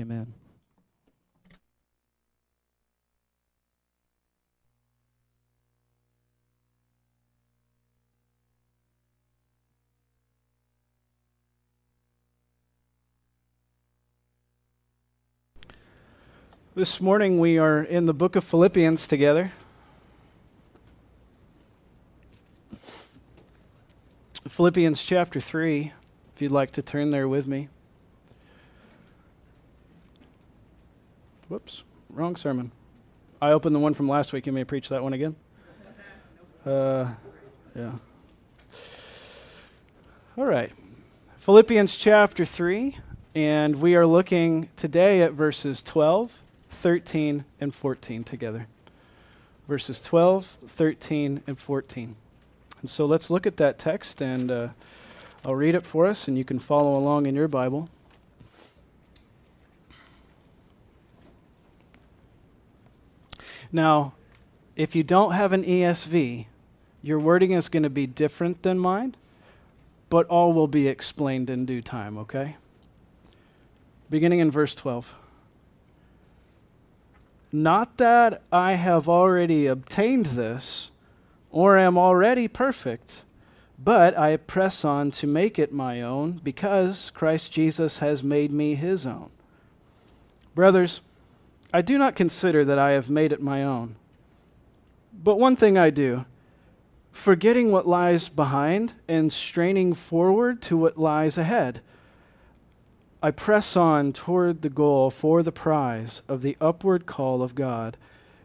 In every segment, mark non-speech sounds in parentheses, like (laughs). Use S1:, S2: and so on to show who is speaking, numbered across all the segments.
S1: Amen. This morning we are in the book of Philippians together. Philippians chapter 3, if you'd like to turn there with me. Whoops, wrong sermon. I opened the one from last week. You may preach that one again. (laughs) Uh, yeah. All right. Philippians chapter 3, and we are looking today at verses 12 13, and 14 together. Verses 12, 13, and 14. And so let's look at that text, and uh, I'll read it for us, and you can follow along in your Bible. Now, if you don't have an ESV, your wording is going to be different than mine, but all will be explained in due time, okay? Beginning in verse 12. Not that I have already obtained this or am already perfect, but I press on to make it my own because Christ Jesus has made me his own. Brothers, I do not consider that I have made it my own. But one thing I do, forgetting what lies behind and straining forward to what lies ahead. I press on toward the goal for the prize of the upward call of God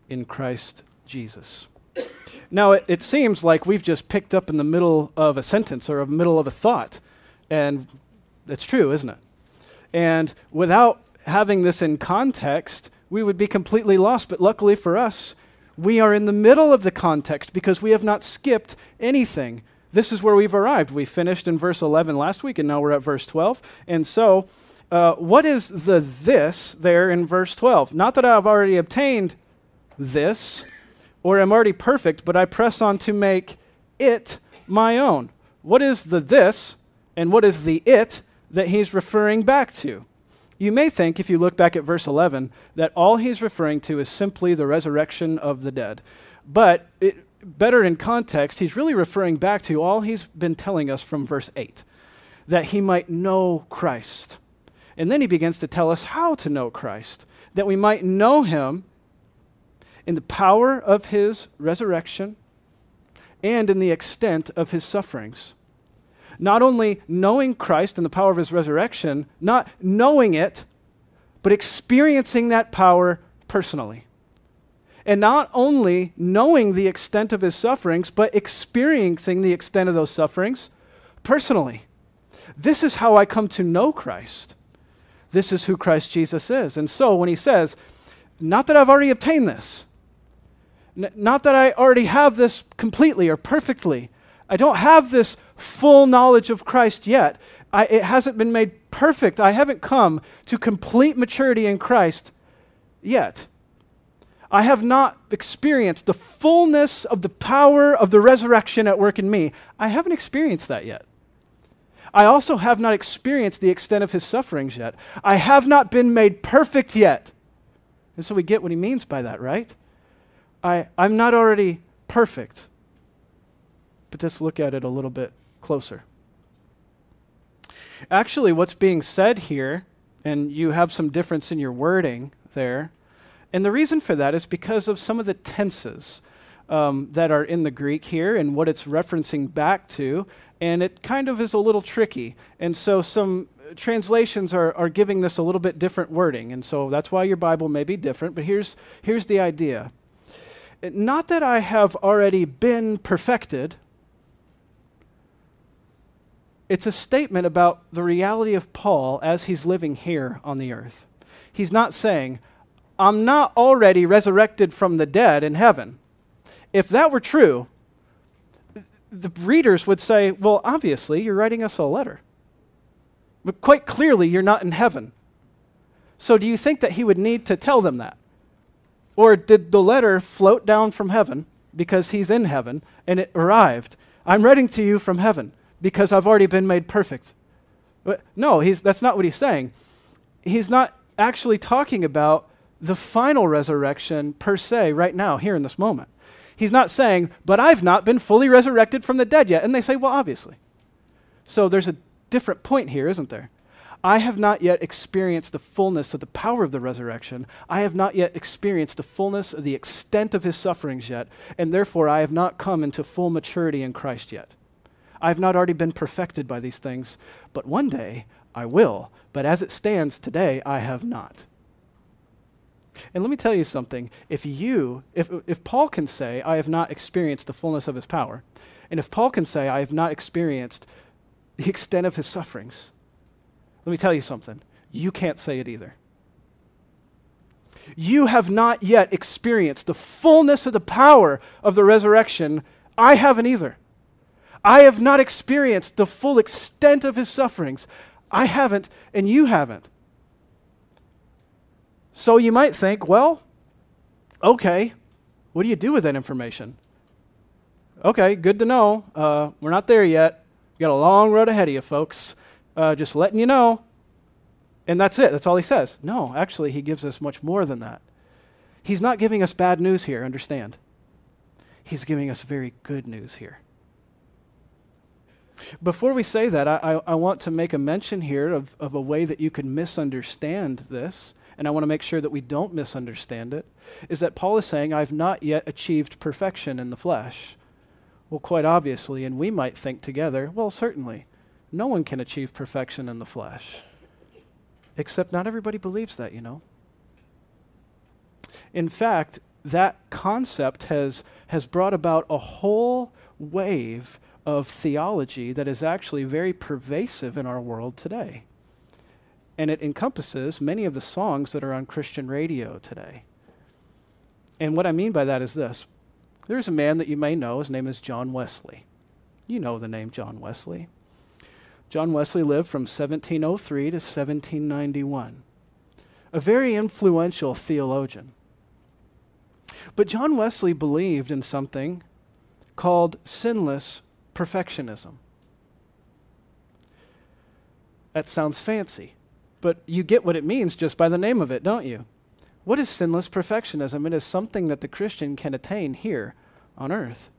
S1: in Christ Jesus. Now, it, it, seems like we've just picked up in the middle of a sentence or a middle of a thought, and that's true, isn't it? And without having this in context, we would be completely lost. But luckily for us, we are in the middle of the context because we have not skipped anything. This is where we've arrived. We finished in verse 11 last week, and now we're at verse 12. And so, uh, what is the this there in verse 12? Not that I have already obtained this or am already perfect, but I press on to make it my own. What is the this and what is the it that he's referring back to? You may think, if you look back at verse 11, that all he's referring to is simply the resurrection of the dead. But it, better in context, he's really referring back to all he's been telling us from verse 8 that he might know Christ and then he begins to tell us how to know Christ, that we might know him in the power of his resurrection and in the extent of his sufferings. Not only knowing Christ and the power of his resurrection, not knowing it, but experiencing that power personally. And not only knowing the extent of his sufferings, but experiencing the extent of those sufferings personally. This is how I come to know Christ. This is who Christ Jesus is. And so when he says, Not that I've already obtained this, n- not that I already have this completely or perfectly, I don't have this full knowledge of Christ yet. I, it hasn't been made perfect. I haven't come to complete maturity in Christ yet. I have not experienced the fullness of the power of the resurrection at work in me. I haven't experienced that yet. I also have not experienced the extent of his sufferings yet. I have not been made perfect yet. And so we get what he means by that, right? I, I'm not already perfect. But let's look at it a little bit closer. Actually, what's being said here, and you have some difference in your wording there, and the reason for that is because of some of the tenses um, that are in the Greek here and what it's referencing back to and it kind of is a little tricky. And so some translations are, are giving this a little bit different wording. And so that's why your Bible may be different. But here's, here's the idea Not that I have already been perfected, it's a statement about the reality of Paul as he's living here on the earth. He's not saying, I'm not already resurrected from the dead in heaven. If that were true, the readers would say, Well, obviously, you're writing us a letter. But quite clearly, you're not in heaven. So, do you think that he would need to tell them that? Or did the letter float down from heaven because he's in heaven and it arrived? I'm writing to you from heaven because I've already been made perfect. But No, he's, that's not what he's saying. He's not actually talking about the final resurrection per se right now, here in this moment. He's not saying, but I've not been fully resurrected from the dead yet. And they say, well, obviously. So there's a different point here, isn't there? I have not yet experienced the fullness of the power of the resurrection. I have not yet experienced the fullness of the extent of his sufferings yet, and therefore I have not come into full maturity in Christ yet. I have not already been perfected by these things, but one day I will. But as it stands today, I have not. And let me tell you something. If you, if, if Paul can say, I have not experienced the fullness of his power, and if Paul can say, I have not experienced the extent of his sufferings, let me tell you something. You can't say it either. You have not yet experienced the fullness of the power of the resurrection. I haven't either. I have not experienced the full extent of his sufferings. I haven't, and you haven't. So you might think, well, okay, what do you do with that information? Okay, good to know. Uh, we're not there yet. You got a long road ahead of you, folks. Uh, just letting you know. And that's it. That's all he says. No, actually, he gives us much more than that. He's not giving us bad news here, understand. He's giving us very good news here. Before we say that, I, I, I want to make a mention here of, of a way that you could misunderstand this and I want to make sure that we don't misunderstand it, is that Paul is saying, I've not yet achieved perfection in the flesh. Well, quite obviously, and we might think together, well, certainly, no one can achieve perfection in the flesh. Except not everybody believes that, you know. In fact, that concept has, has brought about a whole wave of theology that is actually very pervasive in our world today and it encompasses many of the songs that are on Christian radio today. And what I mean by that is this there's a man that you may know, his name is John Wesley. You know the name John Wesley. John Wesley lived from 1703 to 1791, a very influential theologian. But John Wesley believed in something called sinless perfectionism. That sounds fancy but you get what it means just by the name of it, don't you? What is sinless perfectionism? It is something that the Christian can attain here on earth.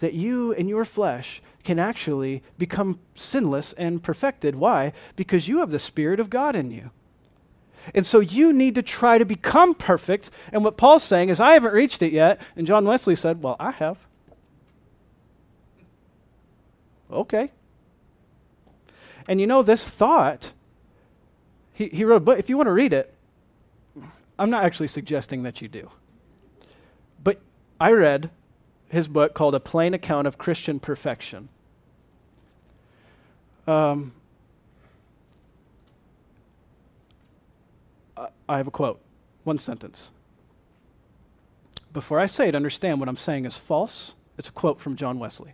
S1: That you in your flesh can actually become sinless and perfected. Why? Because you have the Spirit of God in you. And so you need to try to become perfect. And what Paul's saying is, I haven't reached it yet. And John Wesley said, Well, I have. Okay. And you know, this thought he, he wrote a book. If you want to read it, I'm not actually suggesting that you do. But I read his book called A Plain Account of Christian Perfection. Um, I have a quote, one sentence. Before I say it, understand what I'm saying is false. It's a quote from John Wesley.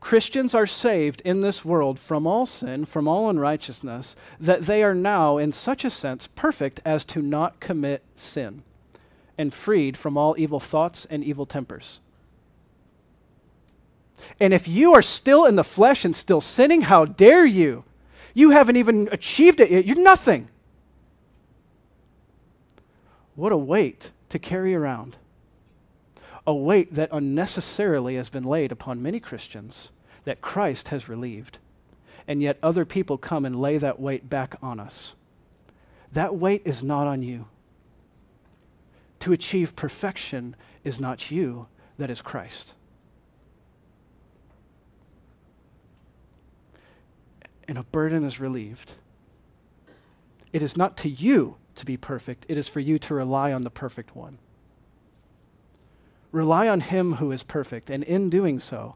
S1: Christians are saved in this world from all sin, from all unrighteousness, that they are now, in such a sense, perfect as to not commit sin, and freed from all evil thoughts and evil tempers. And if you are still in the flesh and still sinning, how dare you? You haven't even achieved it yet. You're nothing. What a weight to carry around a weight that unnecessarily has been laid upon many Christians that Christ has relieved. And yet other people come and lay that weight back on us. That weight is not on you. To achieve perfection is not you, that is Christ. And a burden is relieved. It is not to you to be perfect, it is for you to rely on the perfect one. Rely on Him who is perfect, and in doing so,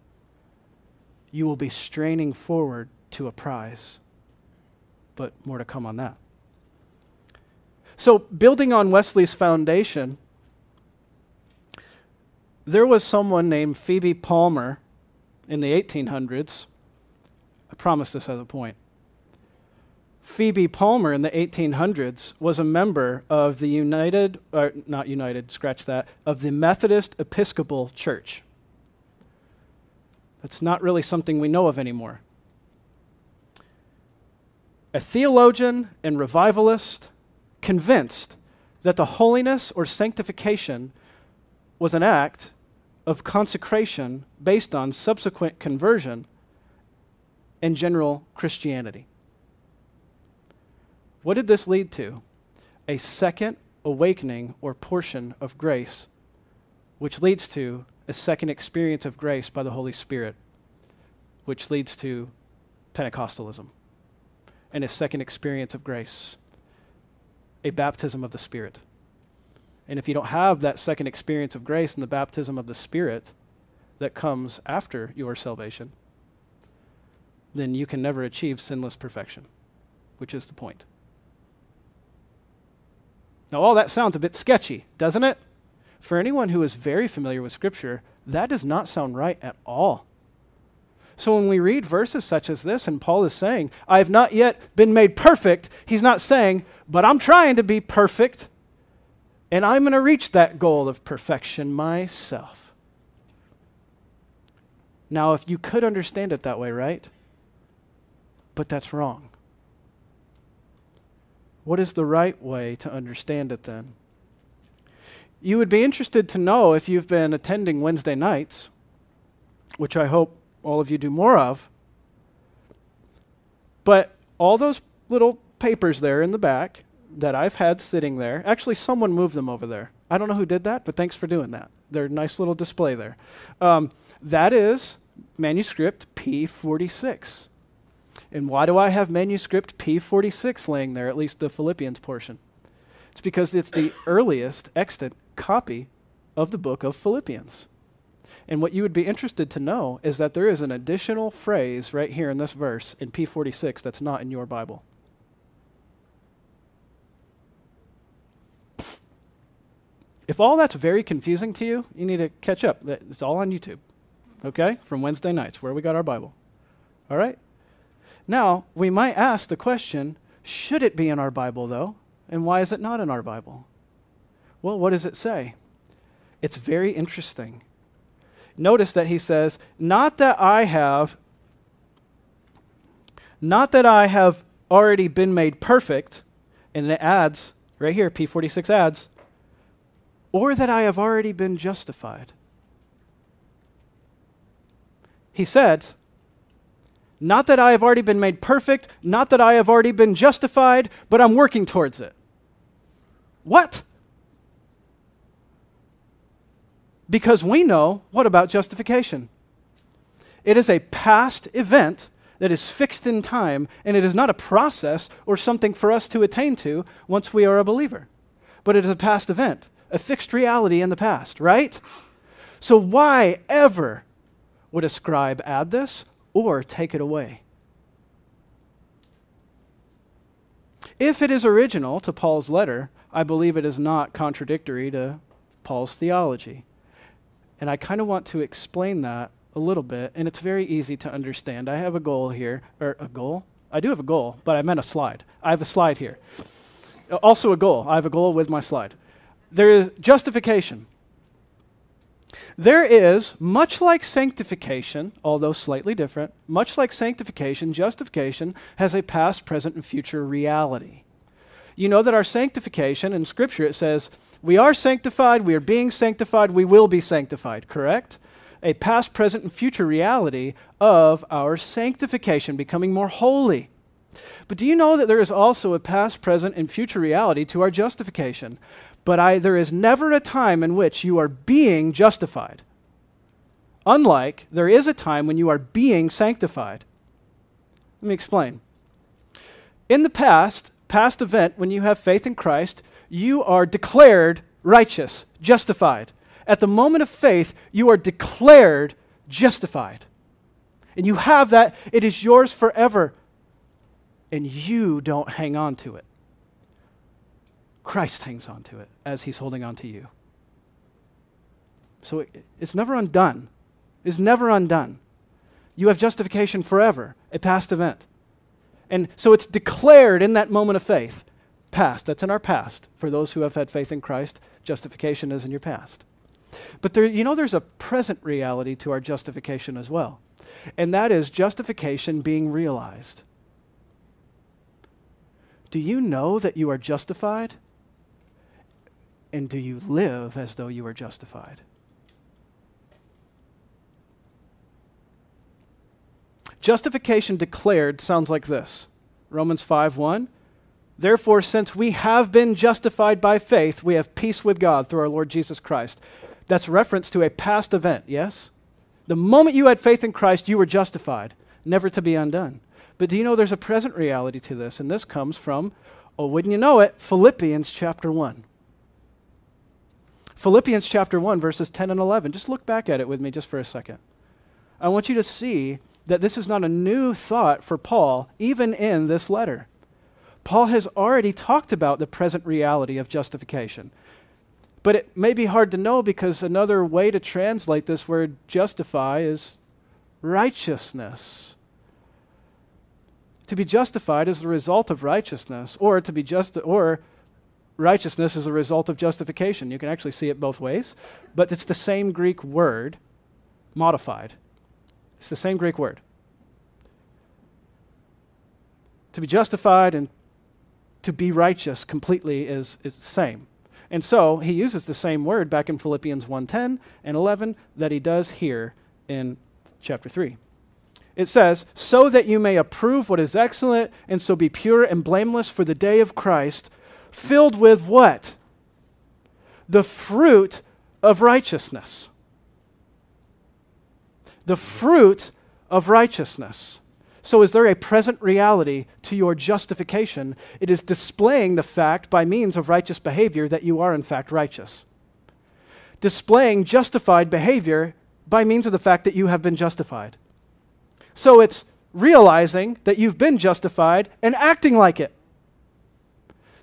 S1: you will be straining forward to a prize. But more to come on that. So, building on Wesley's foundation, there was someone named Phoebe Palmer in the 1800s. I promise this as a point. Phoebe Palmer in the 1800s was a member of the United, or not United, scratch that, of the Methodist Episcopal Church. That's not really something we know of anymore. A theologian and revivalist convinced that the holiness or sanctification was an act of consecration based on subsequent conversion and general Christianity. What did this lead to? A second awakening or portion of grace, which leads to a second experience of grace by the Holy Spirit, which leads to Pentecostalism, and a second experience of grace, a baptism of the Spirit. And if you don't have that second experience of grace and the baptism of the Spirit that comes after your salvation, then you can never achieve sinless perfection, which is the point. Now, all that sounds a bit sketchy, doesn't it? For anyone who is very familiar with Scripture, that does not sound right at all. So when we read verses such as this, and Paul is saying, I have not yet been made perfect, he's not saying, but I'm trying to be perfect, and I'm going to reach that goal of perfection myself. Now, if you could understand it that way, right? But that's wrong. What is the right way to understand it then? You would be interested to know if you've been attending Wednesday nights, which I hope all of you do more of. But all those little papers there in the back that I've had sitting there, actually, someone moved them over there. I don't know who did that, but thanks for doing that. They're a nice little display there. Um, that is manuscript P46. And why do I have manuscript P46 laying there, at least the Philippians portion? It's because it's the earliest extant copy of the book of Philippians. And what you would be interested to know is that there is an additional phrase right here in this verse in P46 that's not in your Bible. If all that's very confusing to you, you need to catch up. It's all on YouTube, okay? From Wednesday nights, where we got our Bible. All right? Now, we might ask the question should it be in our Bible, though? And why is it not in our Bible? Well, what does it say? It's very interesting. Notice that he says, Not that I have, not that I have already been made perfect, and it adds, right here, P46 adds, or that I have already been justified. He said, not that I have already been made perfect, not that I have already been justified, but I'm working towards it. What? Because we know what about justification? It is a past event that is fixed in time, and it is not a process or something for us to attain to once we are a believer. But it is a past event, a fixed reality in the past, right? So, why ever would a scribe add this? Or take it away. If it is original to Paul's letter, I believe it is not contradictory to Paul's theology. And I kind of want to explain that a little bit, and it's very easy to understand. I have a goal here, or a goal? I do have a goal, but I meant a slide. I have a slide here. Also, a goal. I have a goal with my slide. There is justification. There is, much like sanctification, although slightly different, much like sanctification, justification has a past, present, and future reality. You know that our sanctification, in Scripture, it says, we are sanctified, we are being sanctified, we will be sanctified, correct? A past, present, and future reality of our sanctification, becoming more holy. But do you know that there is also a past, present, and future reality to our justification? But I, there is never a time in which you are being justified. Unlike there is a time when you are being sanctified. Let me explain. In the past, past event, when you have faith in Christ, you are declared righteous, justified. At the moment of faith, you are declared justified. And you have that, it is yours forever. And you don't hang on to it. Christ hangs on to it as he's holding on to you. So it, it's never undone. It's never undone. You have justification forever, a past event. And so it's declared in that moment of faith. Past, that's in our past. For those who have had faith in Christ, justification is in your past. But there, you know, there's a present reality to our justification as well. And that is justification being realized. Do you know that you are justified? And do you live as though you are justified? Justification declared sounds like this Romans 5 1. Therefore, since we have been justified by faith, we have peace with God through our Lord Jesus Christ. That's reference to a past event, yes? The moment you had faith in Christ, you were justified, never to be undone. But do you know there's a present reality to this? And this comes from, oh, wouldn't you know it, Philippians chapter 1. Philippians chapter 1, verses 10 and 11. Just look back at it with me just for a second. I want you to see that this is not a new thought for Paul, even in this letter. Paul has already talked about the present reality of justification. But it may be hard to know because another way to translate this word justify is righteousness. To be justified is the result of righteousness, or to be just or righteousness is a result of justification. You can actually see it both ways, but it's the same Greek word modified. It's the same Greek word. To be justified and to be righteous completely is, is the same. And so he uses the same word back in Philippians 1:10 and 11 that he does here in chapter 3. It says, "So that you may approve what is excellent and so be pure and blameless for the day of Christ, filled with what? The fruit of righteousness." The fruit of righteousness. So, is there a present reality to your justification? It is displaying the fact by means of righteous behavior that you are in fact righteous. Displaying justified behavior by means of the fact that you have been justified. So, it's realizing that you've been justified and acting like it.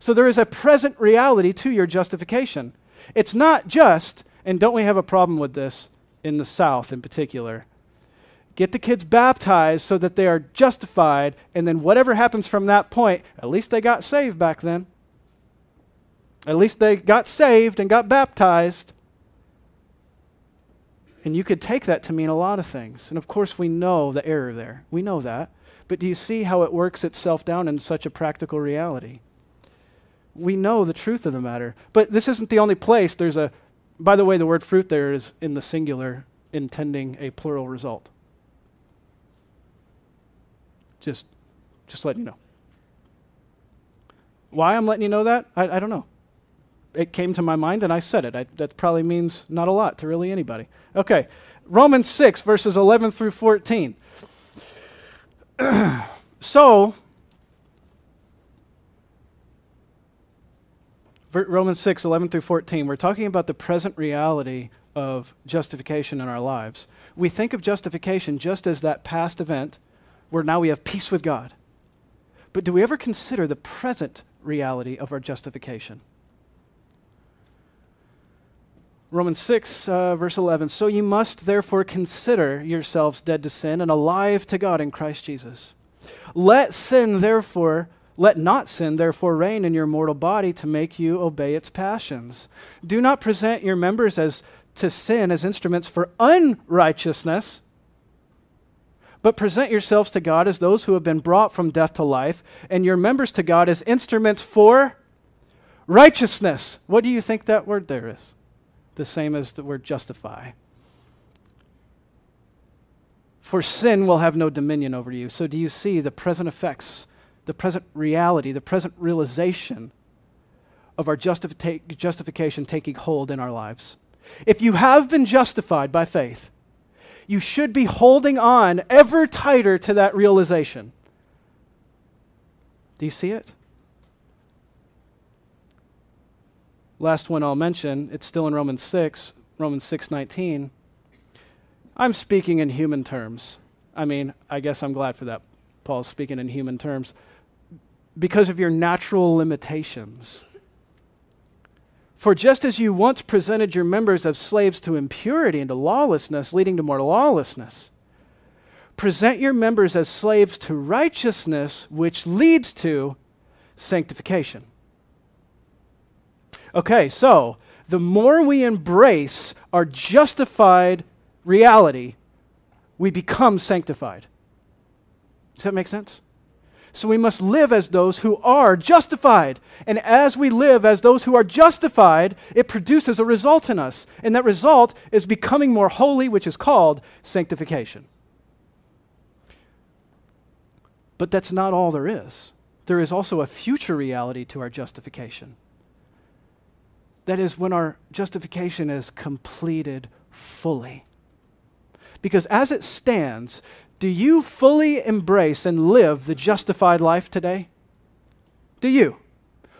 S1: So, there is a present reality to your justification. It's not just, and don't we have a problem with this in the South in particular? get the kids baptized so that they are justified, and then whatever happens from that point, at least they got saved back then. At least they got saved and got baptized. And you could take that to mean a lot of things. And of course, we know the error there. We know that. But do you see how it works itself down in such a practical reality? We know the truth of the matter. But this isn't the only place. There's a, by the way, the word fruit there is in the singular, intending a plural result. Just, just letting you know. Why I'm letting you know that, I, I don't know. It came to my mind and I said it. I, that probably means not a lot to really anybody. Okay, Romans 6, verses 11 through 14. (clears throat) so, Romans 6, 11 through 14, we're talking about the present reality of justification in our lives. We think of justification just as that past event where now we have peace with God. But do we ever consider the present reality of our justification? Romans 6, uh, verse 11. So you must therefore consider yourselves dead to sin and alive to God in Christ Jesus. Let sin, therefore, let not sin, therefore, reign in your mortal body to make you obey its passions. Do not present your members as to sin as instruments for unrighteousness but present yourselves to God as those who have been brought from death to life, and your members to God as instruments for righteousness. What do you think that word there is? The same as the word justify. For sin will have no dominion over you. So, do you see the present effects, the present reality, the present realization of our justifi- justification taking hold in our lives? If you have been justified by faith, you should be holding on ever tighter to that realization. Do you see it? Last one I'll mention, it's still in Romans 6, Romans 6:19. I'm speaking in human terms. I mean, I guess I'm glad for that. Paul's speaking in human terms because of your natural limitations. For just as you once presented your members as slaves to impurity and to lawlessness, leading to more lawlessness, present your members as slaves to righteousness, which leads to sanctification. Okay, so the more we embrace our justified reality, we become sanctified. Does that make sense? So we must live as those who are justified. And as we live as those who are justified, it produces a result in us. And that result is becoming more holy, which is called sanctification. But that's not all there is. There is also a future reality to our justification. That is when our justification is completed fully. Because as it stands, do you fully embrace and live the justified life today? Do you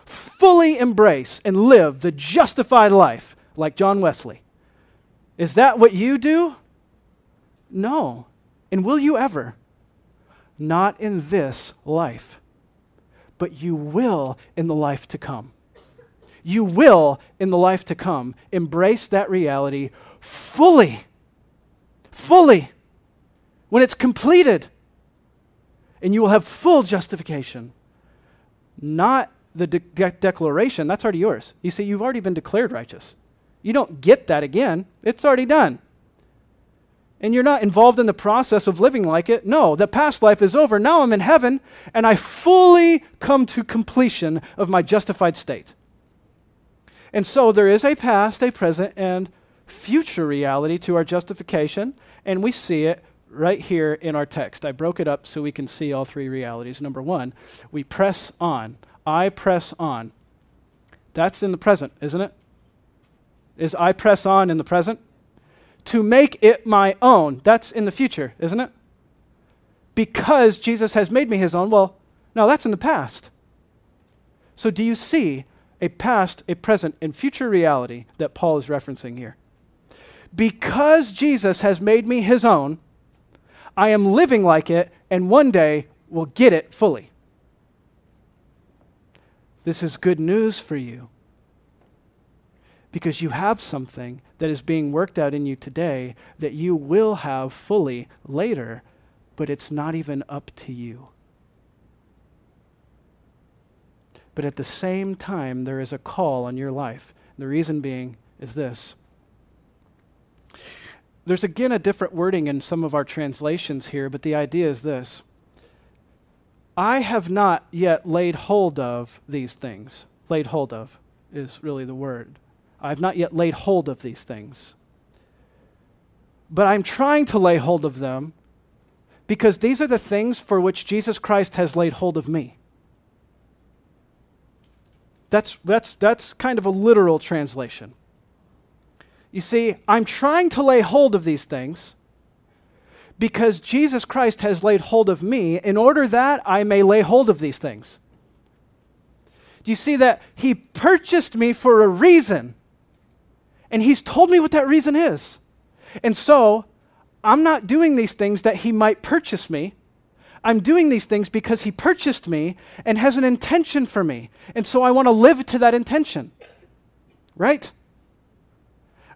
S1: fully embrace and live the justified life like John Wesley? Is that what you do? No. And will you ever? Not in this life, but you will in the life to come. You will in the life to come embrace that reality fully fully when it's completed. And you will have full justification. Not the de- de- declaration, that's already yours. You see, you've already been declared righteous. You don't get that again, it's already done. And you're not involved in the process of living like it. No, the past life is over. Now I'm in heaven, and I fully come to completion of my justified state. And so there is a past, a present, and future reality to our justification, and we see it right here in our text. I broke it up so we can see all three realities. Number one, we press on. I press on. That's in the present, isn't it? Is I press on in the present? To make it my own. That's in the future, isn't it? Because Jesus has made me his own. Well, no, that's in the past. So do you see a past, a present, and future reality that Paul is referencing here? because Jesus has made me his own, I am living like it and one day will get it fully. This is good news for you because you have something that is being worked out in you today that you will have fully later, but it's not even up to you. But at the same time, there is a call on your life. The reason being is this there's again a different wording in some of our translations here, but the idea is this I have not yet laid hold of these things. Laid hold of is really the word. I've not yet laid hold of these things. But I'm trying to lay hold of them because these are the things for which Jesus Christ has laid hold of me. That's, that's, that's kind of a literal translation. You see, I'm trying to lay hold of these things because Jesus Christ has laid hold of me in order that I may lay hold of these things. Do you see that? He purchased me for a reason, and He's told me what that reason is. And so, I'm not doing these things that He might purchase me. I'm doing these things because He purchased me and has an intention for me. And so, I want to live to that intention. Right?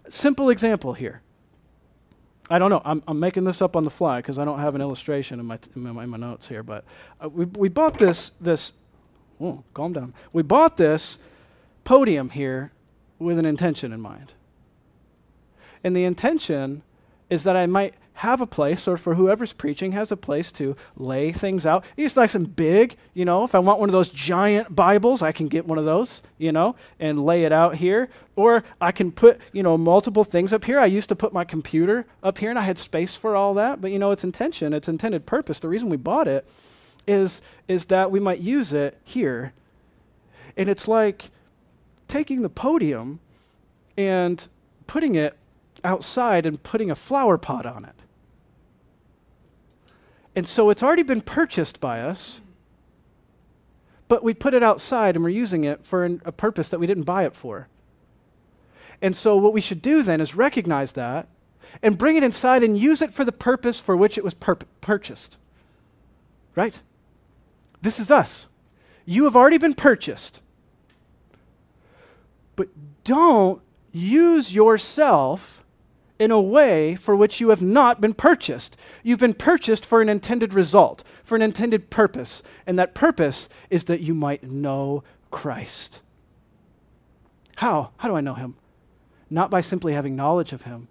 S1: Simple example here. I don't know. I'm, I'm making this up on the fly because I don't have an illustration in my, in my, in my notes here. But uh, we, we bought this, this, oh, calm down. We bought this podium here with an intention in mind. And the intention is that I might have a place, or for whoever's preaching has a place to lay things out. It's nice and big, you know. If I want one of those giant Bibles, I can get one of those, you know, and lay it out here. Or I can put, you know, multiple things up here. I used to put my computer up here, and I had space for all that. But you know, its intention, its intended purpose, the reason we bought it, is is that we might use it here. And it's like taking the podium and putting it outside and putting a flower pot on it. And so it's already been purchased by us, but we put it outside and we're using it for an, a purpose that we didn't buy it for. And so what we should do then is recognize that and bring it inside and use it for the purpose for which it was pur- purchased. Right? This is us. You have already been purchased. But don't use yourself in a way for which you have not been purchased. You've been purchased for an intended result, for an intended purpose, and that purpose is that you might know Christ. How? How do I know him? Not by simply having knowledge of him,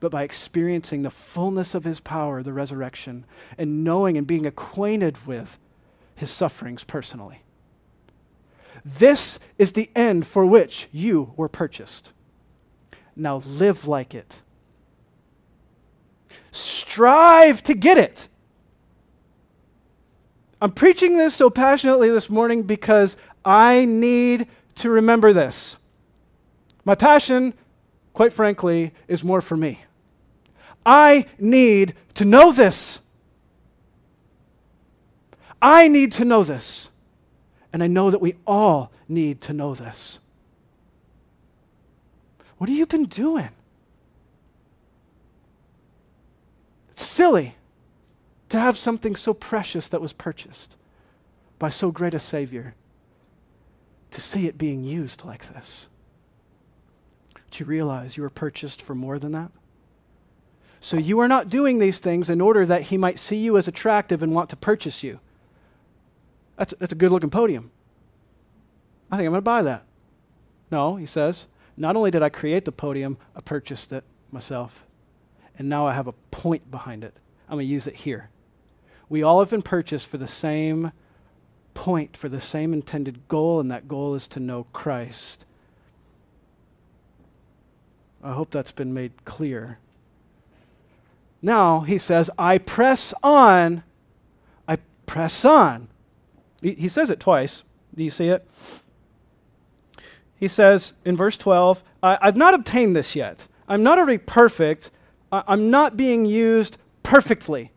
S1: but by experiencing the fullness of his power, the resurrection, and knowing and being acquainted with his sufferings personally. This is the end for which you were purchased. Now live like it. Strive to get it. I'm preaching this so passionately this morning because I need to remember this. My passion, quite frankly, is more for me. I need to know this. I need to know this. And I know that we all need to know this. What have you been doing? It's silly to have something so precious that was purchased by so great a Savior, to see it being used like this. Do you realize you were purchased for more than that? So you are not doing these things in order that He might see you as attractive and want to purchase you. That's, that's a good looking podium. I think I'm going to buy that. No, he says, not only did I create the podium, I purchased it myself. And now I have a point behind it. I'm going to use it here. We all have been purchased for the same point, for the same intended goal, and that goal is to know Christ. I hope that's been made clear. Now, he says, I press on. I press on. He, he says it twice. Do you see it? He says in verse 12, I, have not obtained this yet. I'm not already perfect. I'm not being used perfectly.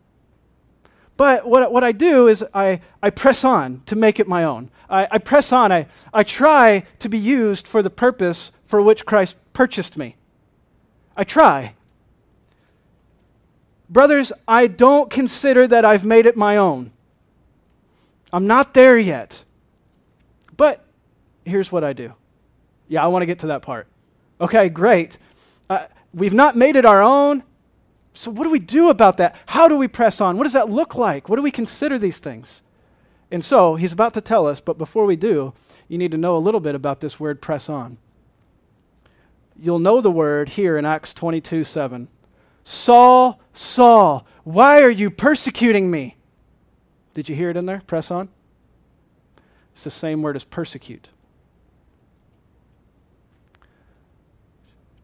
S1: But what, what I do is I, I press on to make it my own. I, I press on. I, I try to be used for the purpose for which Christ purchased me. I try. Brothers, I don't consider that I've made it my own. I'm not there yet. But here's what I do. Yeah, I want to get to that part. Okay, great. We've not made it our own. So, what do we do about that? How do we press on? What does that look like? What do we consider these things? And so, he's about to tell us, but before we do, you need to know a little bit about this word press on. You'll know the word here in Acts 22 7. Saul, Saul, why are you persecuting me? Did you hear it in there? Press on. It's the same word as persecute.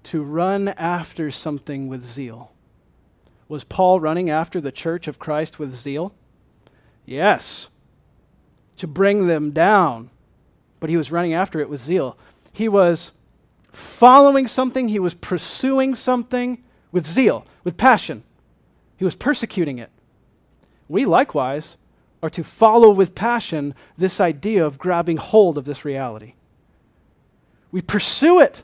S1: To run after something with zeal. Was Paul running after the church of Christ with zeal? Yes. To bring them down. But he was running after it with zeal. He was following something, he was pursuing something with zeal, with passion. He was persecuting it. We likewise are to follow with passion this idea of grabbing hold of this reality. We pursue it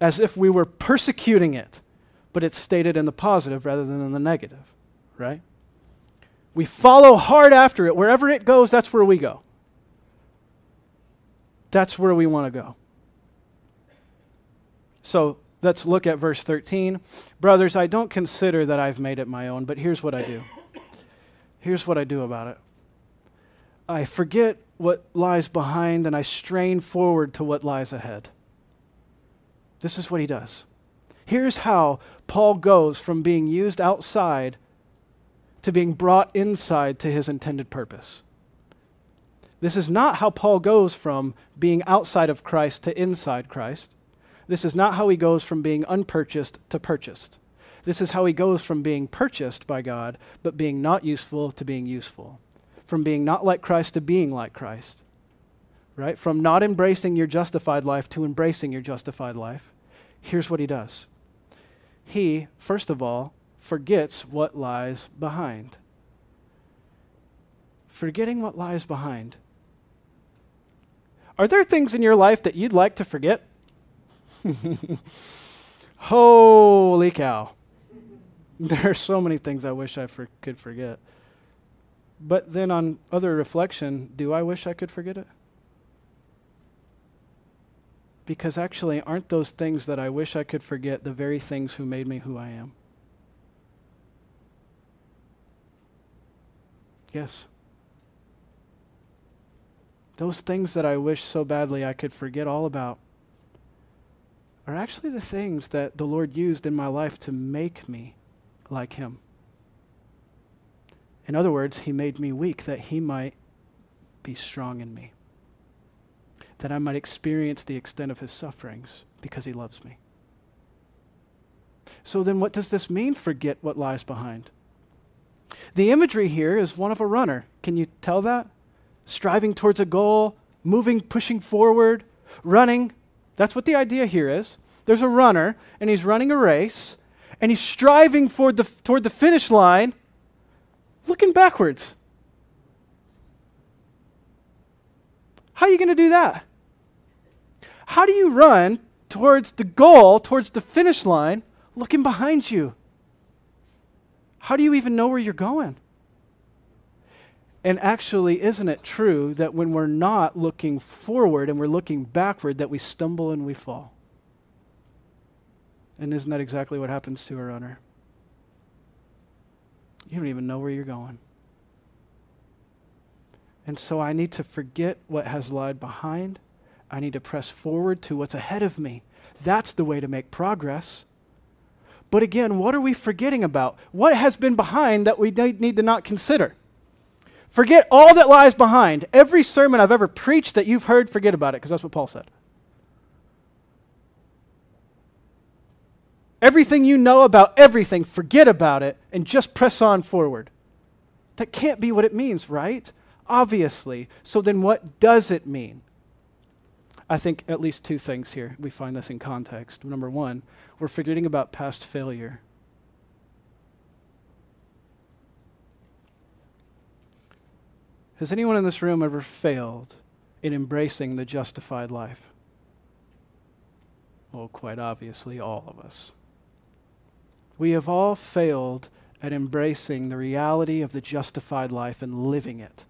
S1: as if we were persecuting it, but it's stated in the positive rather than in the negative, right? We follow hard after it. Wherever it goes, that's where we go. That's where we want to go. So let's look at verse 13. Brothers, I don't consider that I've made it my own, but here's what I do. (coughs) Here's what I do about it I forget what lies behind and I strain forward to what lies ahead. This is what he does. Here's how Paul goes from being used outside to being brought inside to his intended purpose. This is not how Paul goes from being outside of Christ to inside Christ. This is not how he goes from being unpurchased to purchased. This is how he goes from being purchased by God, but being not useful to being useful. From being not like Christ to being like Christ. Right? From not embracing your justified life to embracing your justified life. Here's what he does He, first of all, forgets what lies behind. Forgetting what lies behind. Are there things in your life that you'd like to forget? (laughs) Holy cow. There are so many things I wish I for, could forget. But then on other reflection, do I wish I could forget it? Because actually, aren't those things that I wish I could forget the very things who made me who I am? Yes. Those things that I wish so badly I could forget all about are actually the things that the Lord used in my life to make me like him. In other words, he made me weak that he might be strong in me, that I might experience the extent of his sufferings because he loves me. So then, what does this mean, forget what lies behind? The imagery here is one of a runner. Can you tell that? Striving towards a goal, moving, pushing forward, running. That's what the idea here is. There's a runner, and he's running a race, and he's striving toward the, toward the finish line, looking backwards. How are you going to do that? How do you run towards the goal, towards the finish line, looking behind you? How do you even know where you're going? And actually, isn't it true that when we're not looking forward and we're looking backward, that we stumble and we fall? And isn't that exactly what happens to a runner? You don't even know where you're going. And so I need to forget what has lied behind. I need to press forward to what's ahead of me. That's the way to make progress. But again, what are we forgetting about? What has been behind that we need to not consider? Forget all that lies behind. Every sermon I've ever preached that you've heard, forget about it, because that's what Paul said. Everything you know about everything, forget about it and just press on forward. That can't be what it means, right? Obviously. So then what does it mean? I think at least two things here. We find this in context. Number one, we're forgetting about past failure. Has anyone in this room ever failed in embracing the justified life? Well, quite obviously, all of us. We have all failed at embracing the reality of the justified life and living it.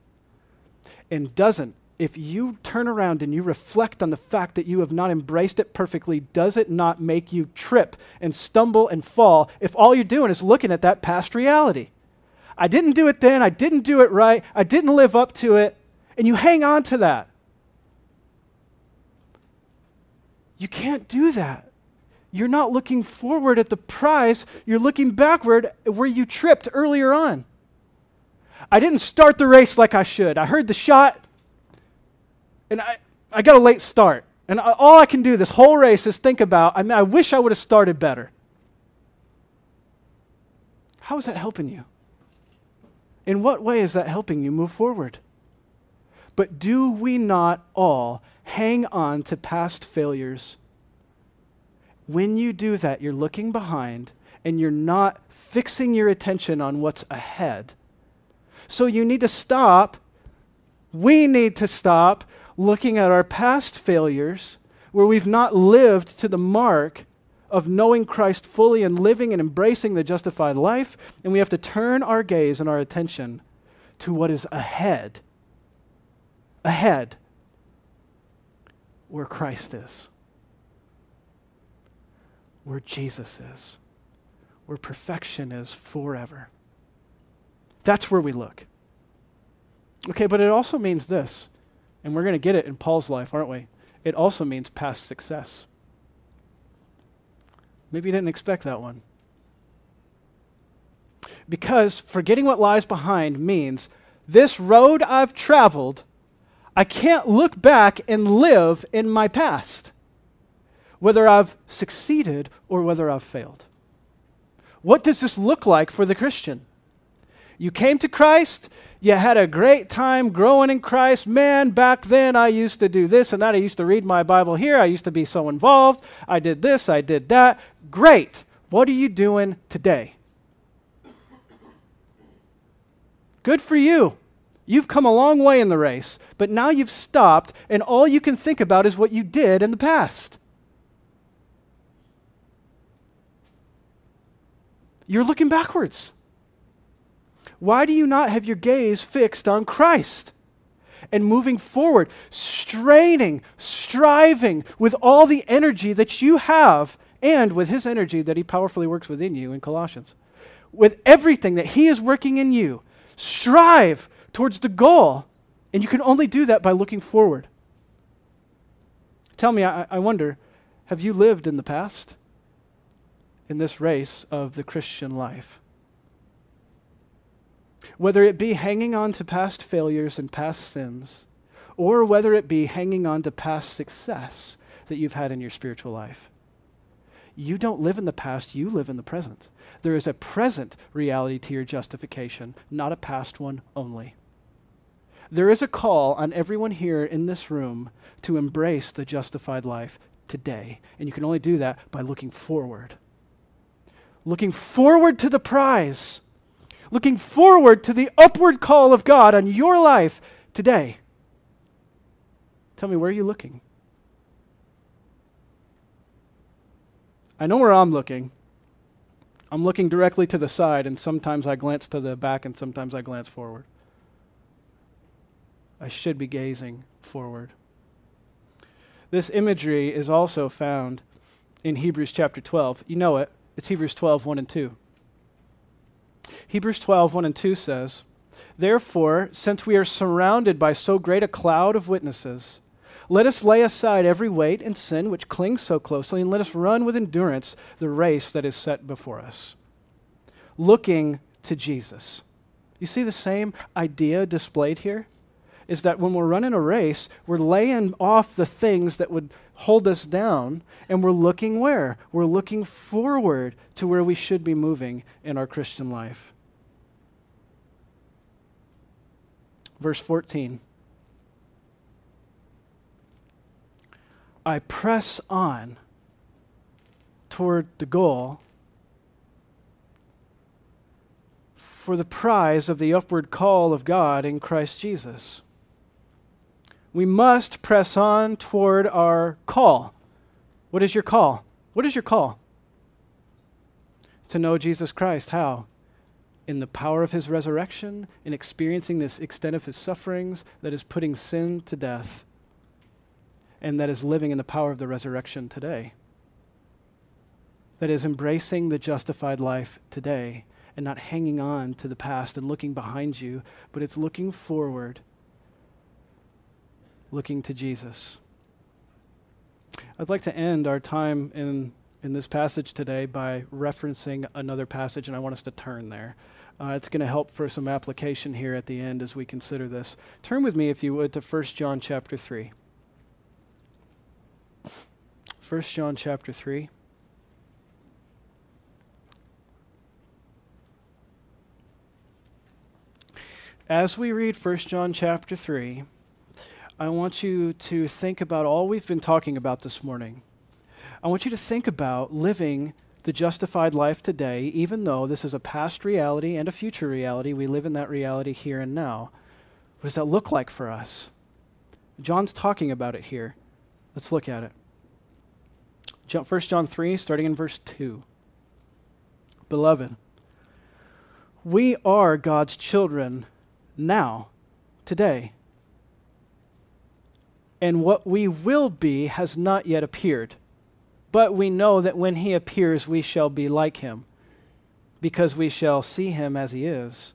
S1: And doesn't if you turn around and you reflect on the fact that you have not embraced it perfectly, does it not make you trip and stumble and fall if all you're doing is looking at that past reality? I didn't do it then, I didn't do it right, I didn't live up to it, and you hang on to that. You can't do that. You're not looking forward at the prize, you're looking backward where you tripped earlier on. I didn't start the race like I should. I heard the shot, and I, I got a late start. And I, all I can do this whole race is think about, I mean, I wish I would have started better. How is that helping you? In what way is that helping you move forward? But do we not all hang on to past failures? When you do that, you're looking behind and you're not fixing your attention on what's ahead. So you need to stop. We need to stop looking at our past failures where we've not lived to the mark of knowing Christ fully and living and embracing the justified life, and we have to turn our gaze and our attention to what is ahead. Ahead, where Christ is, where Jesus is, where perfection is forever. That's where we look. Okay, but it also means this and we're going to get it in Paul's life, aren't we? It also means past success. Maybe you didn't expect that one. Because forgetting what lies behind means this road I've traveled, I can't look back and live in my past, whether I've succeeded or whether I've failed. What does this look like for the Christian? You came to Christ, you had a great time growing in Christ. Man, back then I used to do this and that. I used to read my Bible here. I used to be so involved. I did this, I did that. Great. What are you doing today? Good for you. You've come a long way in the race, but now you've stopped, and all you can think about is what you did in the past. You're looking backwards. Why do you not have your gaze fixed on Christ? And moving forward, straining, striving with all the energy that you have and with His energy that He powerfully works within you in Colossians. With everything that He is working in you, strive towards the goal. And you can only do that by looking forward. Tell me, I, I wonder, have you lived in the past? In this race of the Christian life? Whether it be hanging on to past failures and past sins, or whether it be hanging on to past success that you've had in your spiritual life. You don't live in the past, you live in the present. There is a present reality to your justification, not a past one only. There is a call on everyone here in this room to embrace the justified life today. And you can only do that by looking forward. Looking forward to the prize. Looking forward to the upward call of God on your life today. Tell me, where are you looking? I know where I'm looking. I'm looking directly to the side, and sometimes I glance to the back, and sometimes I glance forward. I should be gazing forward. This imagery is also found in Hebrews chapter 12. You know it. It's Hebrews 12, 1 and 2. Hebrews 12, 1 and 2 says, Therefore, since we are surrounded by so great a cloud of witnesses, let us lay aside every weight and sin which clings so closely, and let us run with endurance the race that is set before us. Looking to Jesus. You see the same idea displayed here? Is that when we're running a race, we're laying off the things that would hold us down, and we're looking where? We're looking forward to where we should be moving in our Christian life. Verse 14. I press on toward the goal for the prize of the upward call of God in Christ Jesus. We must press on toward our call. What is your call? What is your call? To know Jesus Christ. How? In the power of his resurrection, in experiencing this extent of his sufferings that is putting sin to death and that is living in the power of the resurrection today. That is embracing the justified life today and not hanging on to the past and looking behind you, but it's looking forward, looking to Jesus. I'd like to end our time in, in this passage today by referencing another passage, and I want us to turn there. Uh, it's going to help for some application here at the end as we consider this. Turn with me, if you would, to 1 John chapter 3. 1 John chapter 3. As we read 1 John chapter 3, I want you to think about all we've been talking about this morning. I want you to think about living the justified life today, even though this is a past reality and a future reality. We live in that reality here and now. What does that look like for us? John's talking about it here. Let's look at it. 1 John 3, starting in verse 2. Beloved, we are God's children now, today. And what we will be has not yet appeared. But we know that when he appears, we shall be like him, because we shall see him as he is.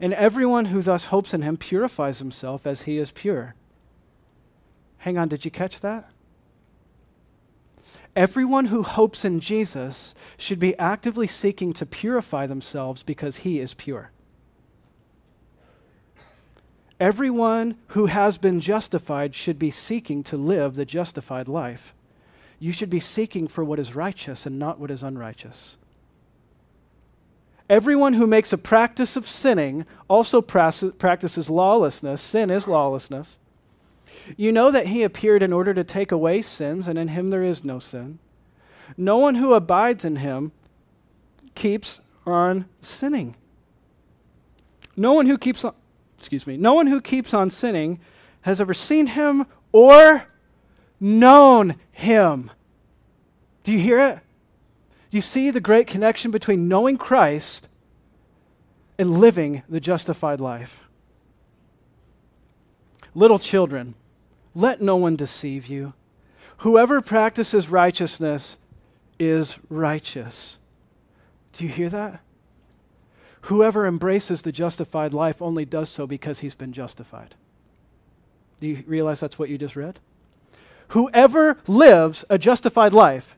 S1: And everyone who thus hopes in him purifies himself as he is pure. Hang on, did you catch that? Everyone who hopes in Jesus should be actively seeking to purify themselves because he is pure. Everyone who has been justified should be seeking to live the justified life. You should be seeking for what is righteous and not what is unrighteous. Everyone who makes a practice of sinning also practices lawlessness. Sin is lawlessness. You know that he appeared in order to take away sins, and in him there is no sin. No one who abides in him keeps on sinning. No one who keeps on, excuse me, no one who keeps on sinning has ever seen him or known him. Do you hear it? Do you see the great connection between knowing Christ and living the justified life? Little children, let no one deceive you. Whoever practices righteousness is righteous. Do you hear that? Whoever embraces the justified life only does so because he's been justified. Do you realize that's what you just read? Whoever lives a justified life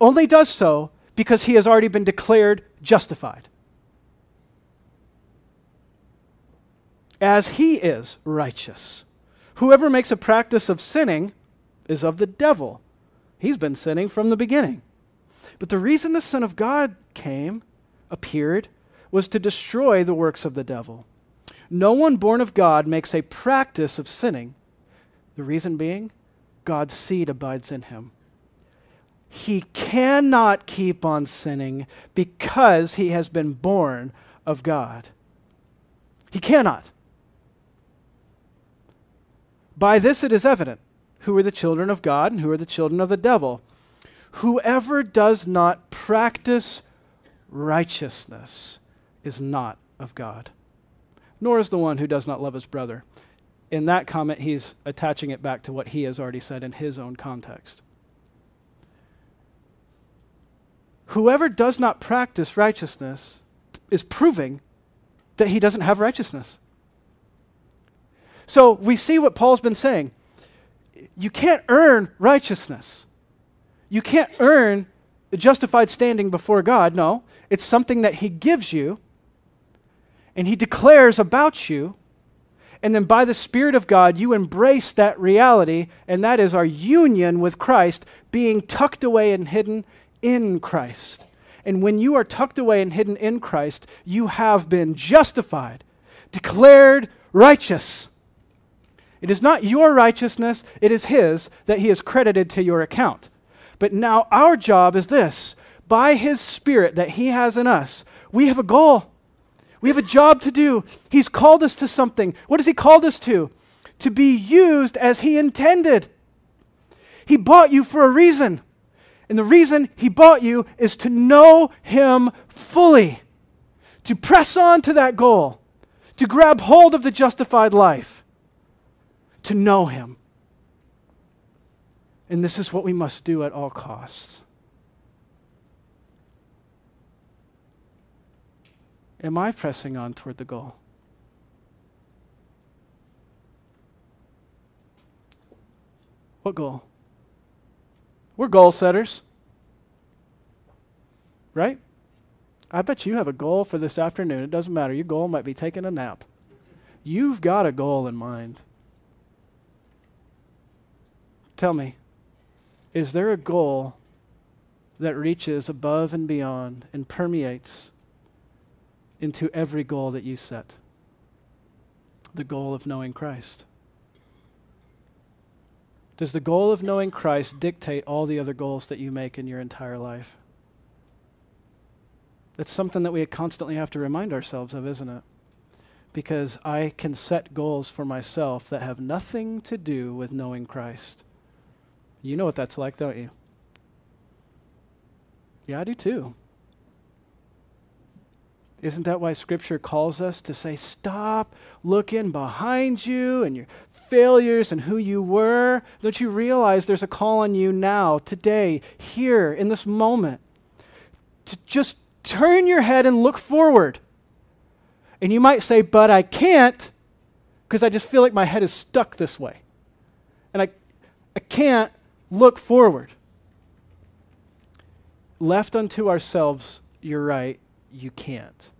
S1: only does so because he has already been declared justified. as he is righteous. Whoever makes a practice of sinning is of the devil. He's been sinning from the beginning. But the reason the Son of God came, appeared, was to destroy the works of the devil. No one born of God makes a practice of sinning. The reason being, God's seed abides in him. He cannot keep on sinning because he has been born of God. He cannot. By this it is evident who are the children of God and who are the children of the devil. Whoever does not practice righteousness is not of God, nor is the one who does not love his brother. In that comment, he's attaching it back to what he has already said in his own context. Whoever does not practice righteousness is proving that he doesn't have righteousness. So we see what Paul's been saying. You can't earn righteousness. You can't earn a justified standing before God. No, it's something that He gives you and He declares about you. And then by the Spirit of God, you embrace that reality, and that is our union with Christ being tucked away and hidden in Christ. And when you are tucked away and hidden in Christ, you have been justified, declared righteous. It is not your righteousness, it is His that He has credited to your account. But now our job is this by His Spirit that He has in us, we have a goal. We have a job to do. He's called us to something. What has He called us to? To be used as He intended. He bought you for a reason. And the reason He bought you is to know Him fully, to press on to that goal, to grab hold of the justified life, to know Him. And this is what we must do at all costs. Am I pressing on toward the goal? What goal? We're goal setters. Right? I bet you have a goal for this afternoon. It doesn't matter. Your goal might be taking a nap. You've got a goal in mind. Tell me, is there a goal that reaches above and beyond and permeates into every goal that you set? The goal of knowing Christ. Does the goal of knowing Christ dictate all the other goals that you make in your entire life? That's something that we constantly have to remind ourselves of, isn't it? Because I can set goals for myself that have nothing to do with knowing Christ. You know what that's like, don't you? Yeah, I do too. Isn't that why Scripture calls us to say, stop looking behind you and your failures and who you were? Don't you realize there's a call on you now, today, here, in this moment, to just turn your head and look forward? And you might say, but I can't because I just feel like my head is stuck this way. And I, I can't look forward. Left unto ourselves, you're right, you can't.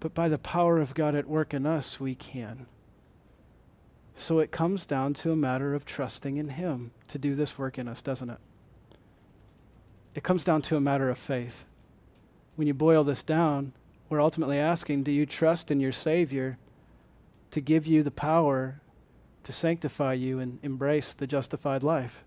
S1: But by the power of God at work in us, we can. So it comes down to a matter of trusting in Him to do this work in us, doesn't it? It comes down to a matter of faith. When you boil this down, we're ultimately asking do you trust in your Savior to give you the power to sanctify you and embrace the justified life.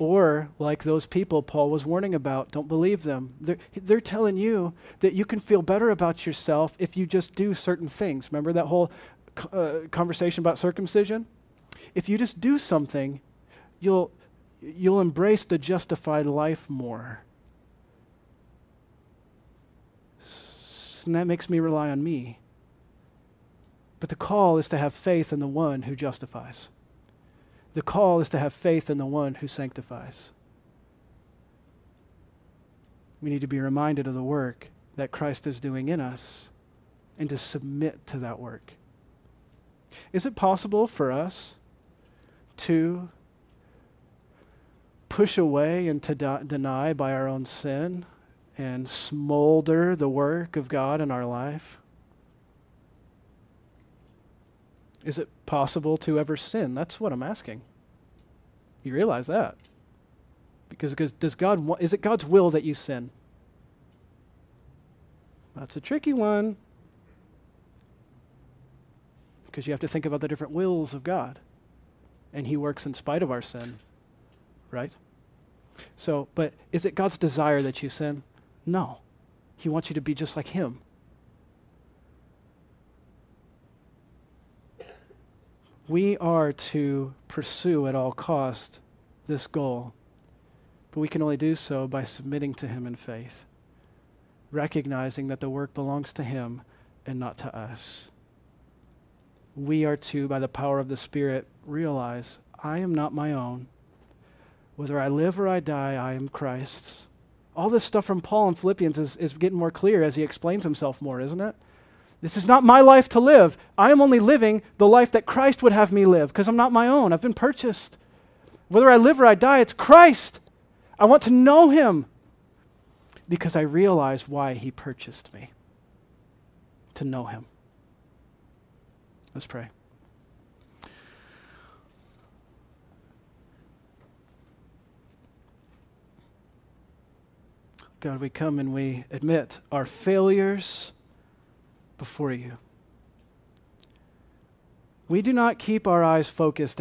S1: Or, like those people Paul was warning about, don't believe them. They're, they're telling you that you can feel better about yourself if you just do certain things. Remember that whole uh, conversation about circumcision? If you just do something, you'll, you'll embrace the justified life more. And that makes me rely on me. But the call is to have faith in the one who justifies. The call is to have faith in the one who sanctifies. We need to be reminded of the work that Christ is doing in us and to submit to that work. Is it possible for us to push away and to de- deny by our own sin and smolder the work of God in our life? Is it possible to ever sin? That's what I'm asking. You realize that? Because, because does God wa- is it God's will that you sin? That's a tricky one. Because you have to think about the different wills of God. And He works in spite of our sin. Right? So, but is it God's desire that you sin? No. He wants you to be just like Him. We are to pursue at all cost this goal, but we can only do so by submitting to Him in faith, recognizing that the work belongs to Him and not to us. We are to, by the power of the Spirit, realize I am not my own. Whether I live or I die, I am Christ's. All this stuff from Paul in Philippians is, is getting more clear as he explains himself more, isn't it? This is not my life to live. I am only living the life that Christ would have me live because I'm not my own. I've been purchased. Whether I live or I die, it's Christ. I want to know him because I realize why he purchased me to know him. Let's pray. God, we come and we admit our failures before you. We do not keep our eyes focused